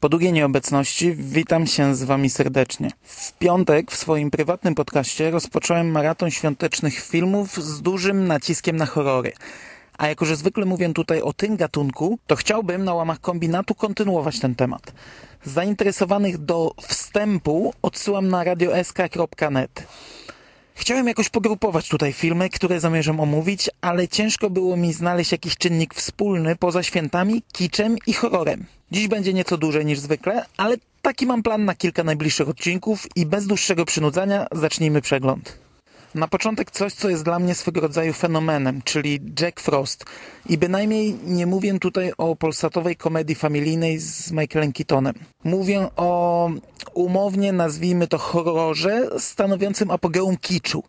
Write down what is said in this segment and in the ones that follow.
Po długiej nieobecności witam się z Wami serdecznie. W piątek w swoim prywatnym podcaście rozpocząłem maraton świątecznych filmów z dużym naciskiem na horrory. A jako, że zwykle mówię tutaj o tym gatunku, to chciałbym na łamach kombinatu kontynuować ten temat. Zainteresowanych do wstępu odsyłam na radiosk.net. Chciałem jakoś pogrupować tutaj filmy, które zamierzam omówić, ale ciężko było mi znaleźć jakiś czynnik wspólny poza świętami, kiczem i horrorem. Dziś będzie nieco dłużej niż zwykle, ale taki mam plan na kilka najbliższych odcinków i bez dłuższego przynudzania zacznijmy przegląd. Na początek coś, co jest dla mnie swego rodzaju fenomenem, czyli Jack Frost. I bynajmniej nie mówię tutaj o polsatowej komedii familijnej z Michaelem Keatonem. Mówię o umownie nazwijmy to horrorze stanowiącym apogeum kiczu.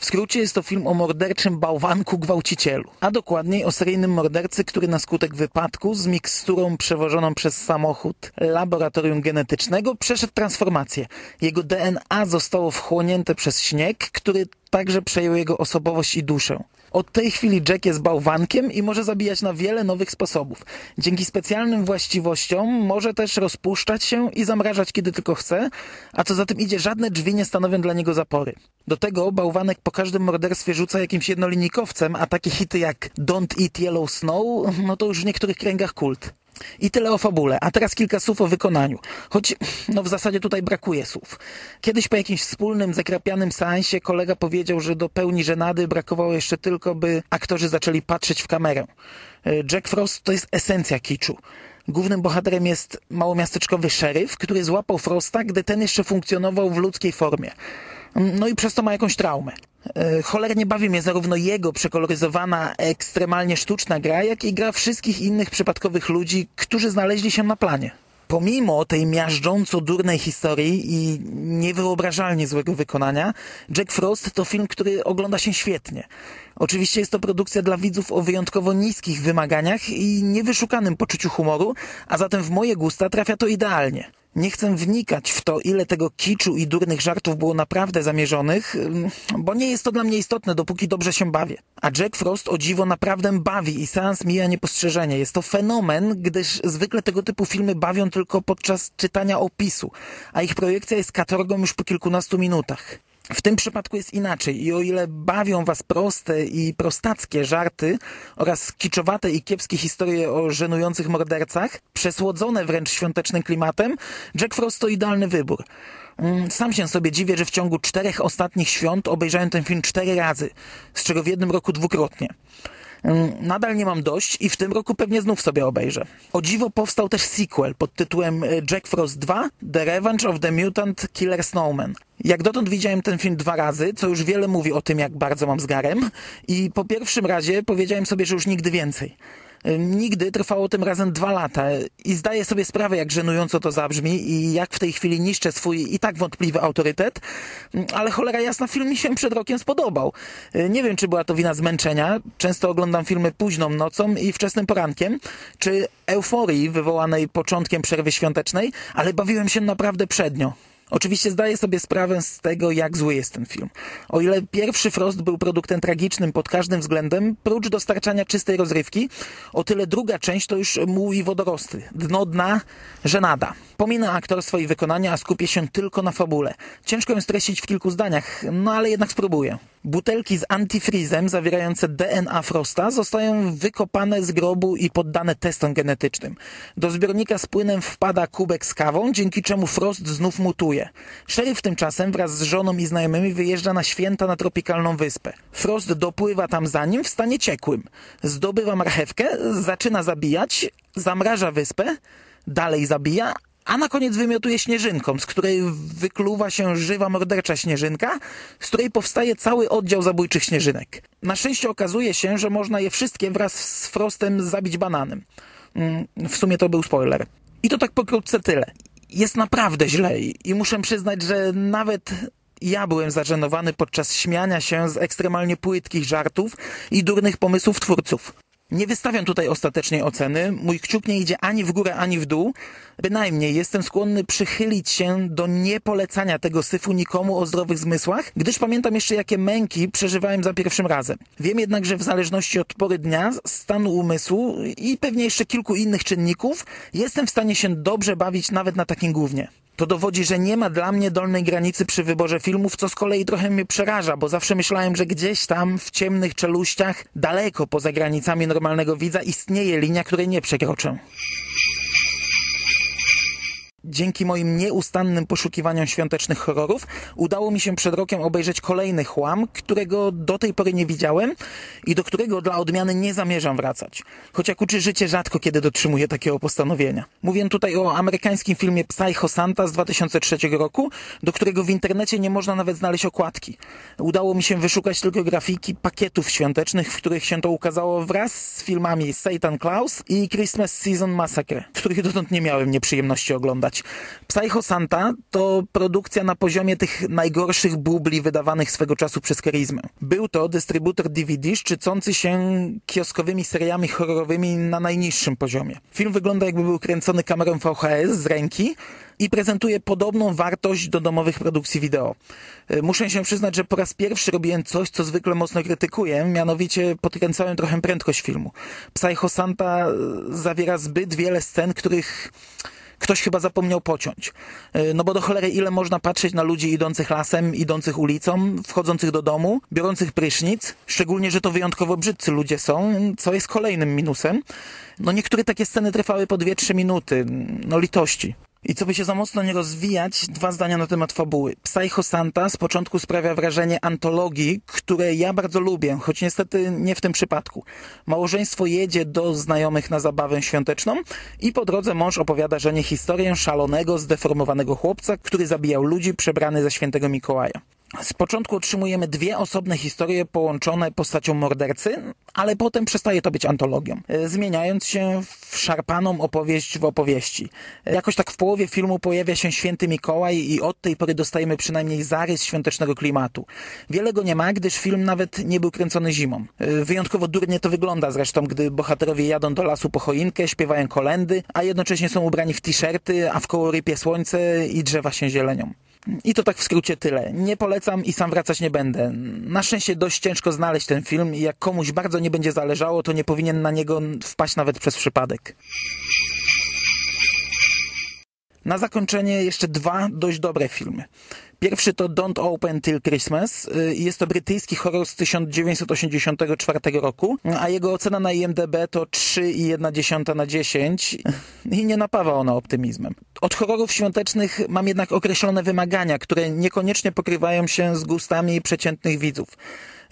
W skrócie jest to film o morderczym bałwanku gwałcicielu, a dokładniej o seryjnym mordercy, który na skutek wypadku z miksturą przewożoną przez samochód laboratorium genetycznego przeszedł transformację. Jego DNA zostało wchłonięte przez śnieg, który także przejął jego osobowość i duszę. Od tej chwili Jack jest bałwankiem i może zabijać na wiele nowych sposobów. Dzięki specjalnym właściwościom może też rozpuszczać się i zamrażać kiedy tylko chce, a co za tym idzie, żadne drzwi nie stanowią dla niego zapory. Do tego bałwanek po każdym morderstwie rzuca jakimś jednolinijkowcem, a takie hity jak Don't Eat Yellow Snow, no to już w niektórych kręgach kult. I tyle o fabule, a teraz kilka słów o wykonaniu. Choć no w zasadzie tutaj brakuje słów. Kiedyś po jakimś wspólnym, zakrapianym seansie kolega powiedział, że do pełni żenady brakowało jeszcze tylko, by aktorzy zaczęli patrzeć w kamerę. Jack Frost to jest esencja kiczu. Głównym bohaterem jest małomiasteczkowy szeryf, który złapał Frosta, gdy ten jeszcze funkcjonował w ludzkiej formie. No i przez to ma jakąś traumę. E, cholernie bawi mnie zarówno jego przekoloryzowana, ekstremalnie sztuczna gra, jak i gra wszystkich innych przypadkowych ludzi, którzy znaleźli się na planie. Pomimo tej miażdżąco durnej historii i niewyobrażalnie złego wykonania, Jack Frost to film, który ogląda się świetnie. Oczywiście jest to produkcja dla widzów o wyjątkowo niskich wymaganiach i niewyszukanym poczuciu humoru, a zatem w moje gusta trafia to idealnie. Nie chcę wnikać w to, ile tego kiczu i durnych żartów było naprawdę zamierzonych, mm, bo nie jest to dla mnie istotne, dopóki dobrze się bawię. A Jack Frost o dziwo naprawdę bawi i seans mija niepostrzeżenie. Jest to fenomen, gdyż zwykle tego typu filmy bawią tylko podczas czytania opisu, a ich projekcja jest katorgą już po kilkunastu minutach. W tym przypadku jest inaczej i o ile bawią was proste i prostackie żarty oraz kiczowate i kiepskie historie o żenujących mordercach, przesłodzone wręcz świątecznym klimatem, Jack Frost to idealny wybór. Mm, sam się sobie dziwię, że w ciągu czterech ostatnich świąt obejrzałem ten film cztery razy, z czego w jednym roku dwukrotnie. Nadal nie mam dość i w tym roku pewnie znów sobie obejrzę. O dziwo powstał też sequel pod tytułem y, Jack Frost 2 The Revenge of the Mutant Killer Snowman. Jak dotąd widziałem ten film dwa razy, co już wiele mówi o tym, jak bardzo mam z garem i po pierwszym razie powiedziałem sobie, że już nigdy więcej. Nigdy trwało tym razem dwa lata i zdaję sobie sprawę, jak żenująco to zabrzmi i jak w tej chwili niszczę swój i tak wątpliwy autorytet, ale cholera jasna, film mi się przed rokiem spodobał. Nie wiem, czy była to wina zmęczenia, często oglądam filmy późną nocą i wczesnym porankiem, czy euforii wywołanej początkiem przerwy świątecznej, ale bawiłem się naprawdę przednio. Oczywiście zdaję sobie sprawę z tego, jak zły jest ten film. O ile pierwszy Frost był produktem tragicznym pod każdym względem, prócz dostarczania czystej rozrywki, o tyle druga część to już muł i wodorosty. Dno dna, żenada. Pominę aktorstwo i wykonanie, a skupię się tylko na fabule. Ciężko ją streścić w kilku zdaniach, no ale jednak spróbuję. Butelki z antifrizem zawierające DNA Frosta zostają wykopane z grobu i poddane testom genetycznym. Do zbiornika z płynem wpada kubek z kawą, dzięki czemu Frost znów mutuje. Szeryf tymczasem wraz z żoną i znajomymi wyjeżdża na święta na tropikalną wyspę. Frost dopływa tam za nim w stanie ciekłym. Zdobywa marchewkę, zaczyna zabijać, zamraża wyspę, dalej zabija, a na koniec wymiotuje śnieżynką, z której wykluwa się żywa mordercza śnieżynka, z której powstaje cały oddział zabójczych śnieżynek. Na szczęście okazuje się, że można je wszystkie wraz z Frostem zabić bananem. Mm, w sumie to był spoiler. I to tak pokrótce tyle. Jest naprawdę źle i muszę przyznać, że nawet ja byłem zażenowany podczas śmiania się z ekstremalnie płytkich żartów i durnych pomysłów twórców. Nie wystawiam tutaj ostatecznej oceny. Mój kciuk nie idzie ani w górę, ani w dół. Bynajmniej jestem skłonny przychylić się do niepolecania tego syfu nikomu o zdrowych zmysłach, gdyż pamiętam jeszcze jakie męki przeżywałem za pierwszym razem. Wiem jednak, że w zależności od pory dnia, stanu umysłu i pewnie jeszcze kilku innych czynników, jestem w stanie się dobrze bawić nawet na takim głównie. To dowodzi, że nie ma dla mnie dolnej granicy przy wyborze filmów, co z kolei trochę mnie przeraża, bo zawsze myślałem, że gdzieś tam w ciemnych czeluściach, daleko poza granicami normalnego widza, istnieje linia, której nie przekroczę. Dzięki moim nieustannym poszukiwaniom świątecznych horrorów udało mi się przed rokiem obejrzeć kolejny chłam, którego do tej pory nie widziałem i do którego dla odmiany nie zamierzam wracać. Choć jak uczy życie rzadko kiedy dotrzymuję takiego postanowienia. Mówię tutaj o amerykańskim filmie Psycho Santa z 2003 roku, do którego w internecie nie można nawet znaleźć okładki. Udało mi się wyszukać tylko grafiki pakietów świątecznych, w których się to ukazało wraz z filmami Satan Claus i Christmas Season Massacre, których dotąd nie miałem nieprzyjemności oglądać. Psycho Santa to produkcja na poziomie tych najgorszych bubli wydawanych swego czasu przez Charizmę. Był to dystrybutor DVD szczycący się kioskowymi seriami horrorowymi na najniższym poziomie. Film wygląda jakby był kręcony kamerą VHS z ręki, i prezentuje podobną wartość do domowych produkcji wideo. E, muszę się przyznać, że po raz pierwszy robiłem coś, co zwykle mocno krytykuję, mianowicie podkręcałem trochę prędkość filmu. Psycho Santa e, zawiera zbyt wiele scen, których ktoś chyba zapomniał pociąć. E, no bo do cholery ile można patrzeć na ludzi idących lasem, idących ulicą, wchodzących do domu, biorących prysznic, szczególnie, że to wyjątkowo brzydcy ludzie są, co jest kolejnym minusem. No niektóre takie sceny trwały po 2-3 minuty, no litości. I co by się za mocno nie rozwijać, dwa zdania na temat fabuły. Psycho Santa z początku sprawia wrażenie antologii, które ja bardzo lubię, choć niestety nie w tym przypadku. Małżeństwo jedzie do znajomych na zabawę świąteczną i po drodze mąż opowiada żonie historię szalonego, zdeformowanego chłopca, który zabijał ludzi przebrany za świętego Mikołaja. Z początku otrzymujemy dwie osobne historie połączone postacią mordercy, ale potem przestaje to być antologią, e, zmieniając się w szarpaną opowieść w opowieści. E, jakoś tak w połowie filmu pojawia się święty Mikołaj i od tej pory dostajemy przynajmniej zarys świątecznego klimatu. Wiele go nie ma, gdyż film nawet nie był kręcony zimą. E, wyjątkowo durnie to wygląda zresztą, gdy bohaterowie jadą do lasu po choinkę, śpiewają kolendy, a jednocześnie są ubrani w t-shirty, a w koło rypie słońce i drzewa się zielenią. I to tak w skrócie tyle. Nie polecam i sam wracać nie będę. Na szczęście dość ciężko znaleźć ten film i jak komuś bardzo nie będzie zależało, to nie powinien na niego wpaść nawet przez przypadek. Na zakończenie jeszcze dwa dość dobre filmy. Pierwszy to Don't Open Till Christmas. Y, jest to brytyjski horror z 1984 roku, a jego ocena na IMDb to 3,1 na 10 i nie napawa ona optymizmem. Od horrorów świątecznych mam jednak określone wymagania, które niekoniecznie pokrywają się z gustami przeciętnych widzów.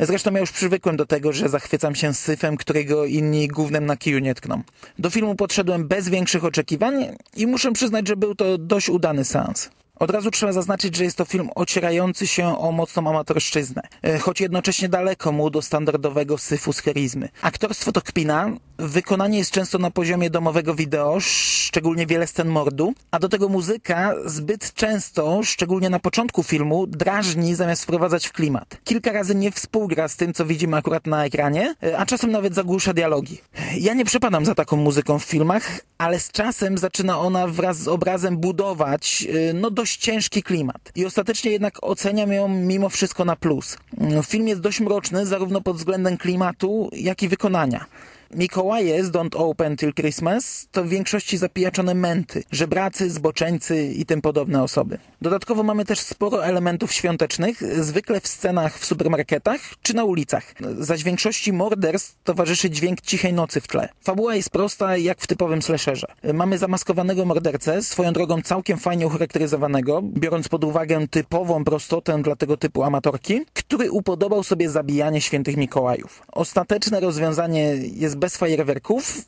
Zresztą ja już przywykłem do tego, że zachwycam się syfem, którego inni głównym na kiju nie tkną. Do filmu podszedłem bez większych oczekiwań i muszę przyznać, że był to dość udany seans. Od razu trzeba zaznaczyć, że jest to film ocierający się o mocną amatorszczyznę, e, choć jednocześnie daleko mu do standardowego syfu z charizmy. Aktorstwo to kpina, wykonanie jest często na poziomie domowego wideo, szczególnie wiele scen mordu, a do tego muzyka zbyt często, szczególnie na początku filmu, drażni zamiast wprowadzać w klimat. Kilka razy nie współgra z tym, co widzimy akurat na ekranie, a czasem nawet zagłusza dialogi. Ja nie przepadam za taką muzyką w filmach, ale z czasem zaczyna ona wraz z obrazem budować, e, no dość dość ciężki klimat. I ostatecznie jednak oceniam ją mimo wszystko na plus. Film jest dość mroczny zarówno pod względem klimatu, jak i wykonania. Mikołaje z Don't Open Till Christmas to w większości zapijaczone menty, żebracy, zboczeńcy i tym podobne osoby. Dodatkowo mamy też sporo elementów świątecznych, zwykle w scenach w supermarketach czy na ulicach. Zaś większości morderstw towarzyszy dźwięk cichej nocy w tle. Fabuła jest prosta jak w typowym slasherze. Mamy zamaskowanego mordercę, swoją drogą całkiem fajnie ucharakteryzowanego, biorąc pod uwagę typową prostotę dla tego typu amatorki, który upodobał sobie zabijanie świętych Mikołajów. Ostateczne rozwiązanie jest bez fajerwerków,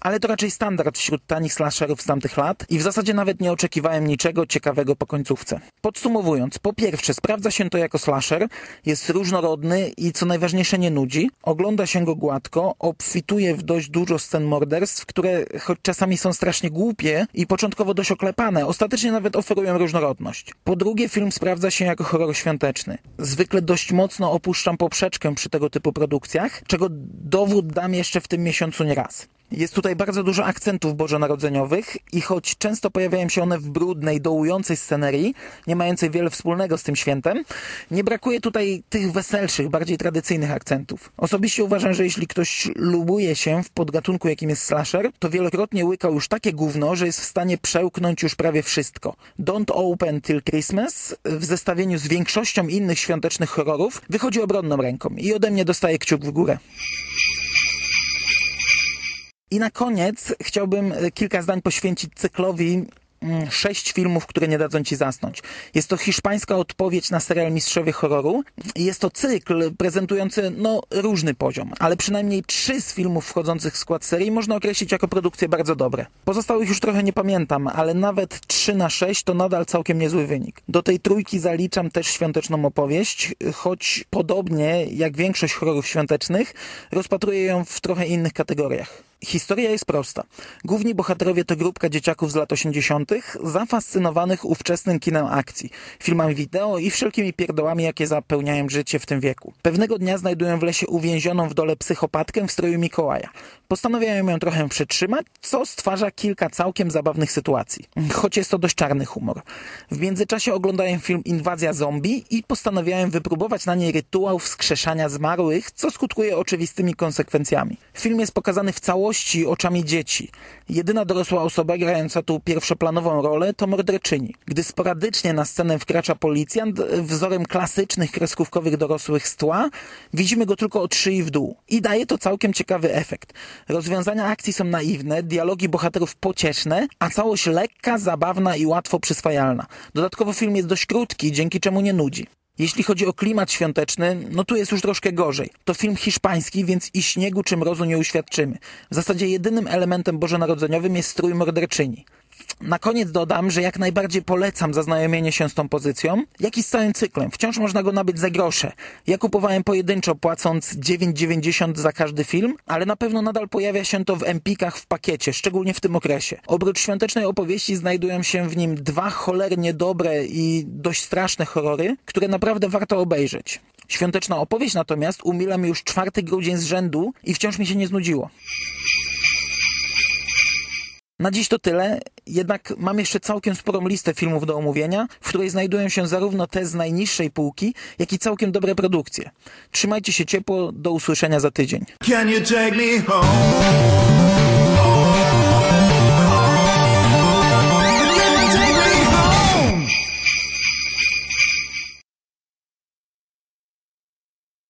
ale to raczej standard wśród tanich slasherów z tamtych lat i w zasadzie nawet nie oczekiwałem niczego ciekawego po końcówce. Podsumowując, po pierwsze sprawdza się to jako slasher, jest różnorodny i co najważniejsze nie nudzi, ogląda się go gładko, obfituje w dość dużo scen morderstw, które choć czasami są strasznie głupie i początkowo dość oklepane, ostatecznie nawet oferują różnorodność. Po drugie film sprawdza się jako horror świąteczny. Zwykle dość mocno opuszczam poprzeczkę przy tego typu produkcjach, czego dowód dam jeszcze w tym miesiącu nieraz. Jest tutaj bardzo dużo akcentów bożonarodzeniowych i choć często pojawiają się one w brudnej, dołującej scenerii, nie mającej wiele wspólnego z tym świętem, nie brakuje tutaj tych weselszych, bardziej tradycyjnych akcentów. Osobiście uważam, że jeśli ktoś lubuje się w podgatunku, jakim jest slasher, to wielokrotnie łykał już takie gówno, że jest w stanie przełknąć już prawie wszystko. Don't Open Till Christmas w zestawieniu z większością innych świątecznych horrorów wychodzi obronną ręką i ode mnie dostaje kciuk w górę. I na koniec chciałbym e, kilka zdań poświęcić cyklowi mm, sześć filmów, które nie dadzą ci zasnąć. Jest to hiszpańska odpowiedź na serial Mistrzowie Horroru. Jest to cykl prezentujący no, różny poziom, ale przynajmniej trzy z filmów wchodzących w skład serii można określić jako produkcje bardzo dobre. Pozostałych już trochę nie pamiętam, ale nawet 3 na 6 to nadal całkiem niezły wynik. Do tej trójki zaliczam też świąteczną opowieść, choć podobnie jak większość horrorów świątecznych, rozpatruję ją w trochę innych kategoriach. Historia jest prosta. Główni bohaterowie to grupka dzieciaków z lat 80., zafascynowanych ówczesnym kinem akcji, filmami wideo i wszelkimi pierdołami, jakie zapełniają życie w tym wieku. Pewnego dnia znajdują w lesie uwięzioną w dole psychopatkę w stroju Mikołaja. Postanawiają ją trochę przetrzymać, co stwarza kilka całkiem zabawnych sytuacji. Choć jest to dość czarny humor. W międzyczasie oglądają film Inwazja zombie i postanawiają wypróbować na niej rytuał wskrzeszania zmarłych, co skutkuje oczywistymi konsekwencjami. Film jest pokazany w całości całości oczami dzieci. Jedyna dorosła osoba grająca tu pierwszoplanową rolę to morderczyni. Gdy sporadycznie na scenę wkracza policjant, wzorem klasycznych kreskówkowych dorosłych z tła, widzimy go tylko od szyi w dół. I daje to całkiem ciekawy efekt. Rozwiązania akcji są naiwne, dialogi bohaterów pocieszne, a całość lekka, zabawna i łatwo przyswajalna. Dodatkowo film jest dość krótki, dzięki czemu nie nudzi. Jeśli chodzi o klimat świąteczny, no tu jest już troszkę gorzej. To film hiszpański, więc i śniegu czy mrozu nie uświadczymy. W zasadzie jedynym elementem bożonarodzeniowym jest strój morderczyni. Na koniec dodam, że jak najbardziej polecam zaznajomienie się z tą pozycją, jak i z całym cyklem. Wciąż można go nabyć za grosze. Ja kupowałem pojedynczo, płacąc 9,90 za każdy film, ale na pewno nadal pojawia się to w Empikach w pakiecie, szczególnie w tym okresie. Oprócz świątecznej opowieści znajdują się w nim dwa cholernie dobre i dość straszne horrory, które naprawdę warto obejrzeć. Świąteczna opowieść natomiast umila mi już czwarty grudzień z rzędu i wciąż mi się nie znudziło. Na dziś to tyle, jednak mam jeszcze całkiem sporą listę filmów do omówienia, w której znajdują się zarówno te z najniższej półki, jak i całkiem dobre produkcje. Trzymajcie się ciepło, do usłyszenia za tydzień.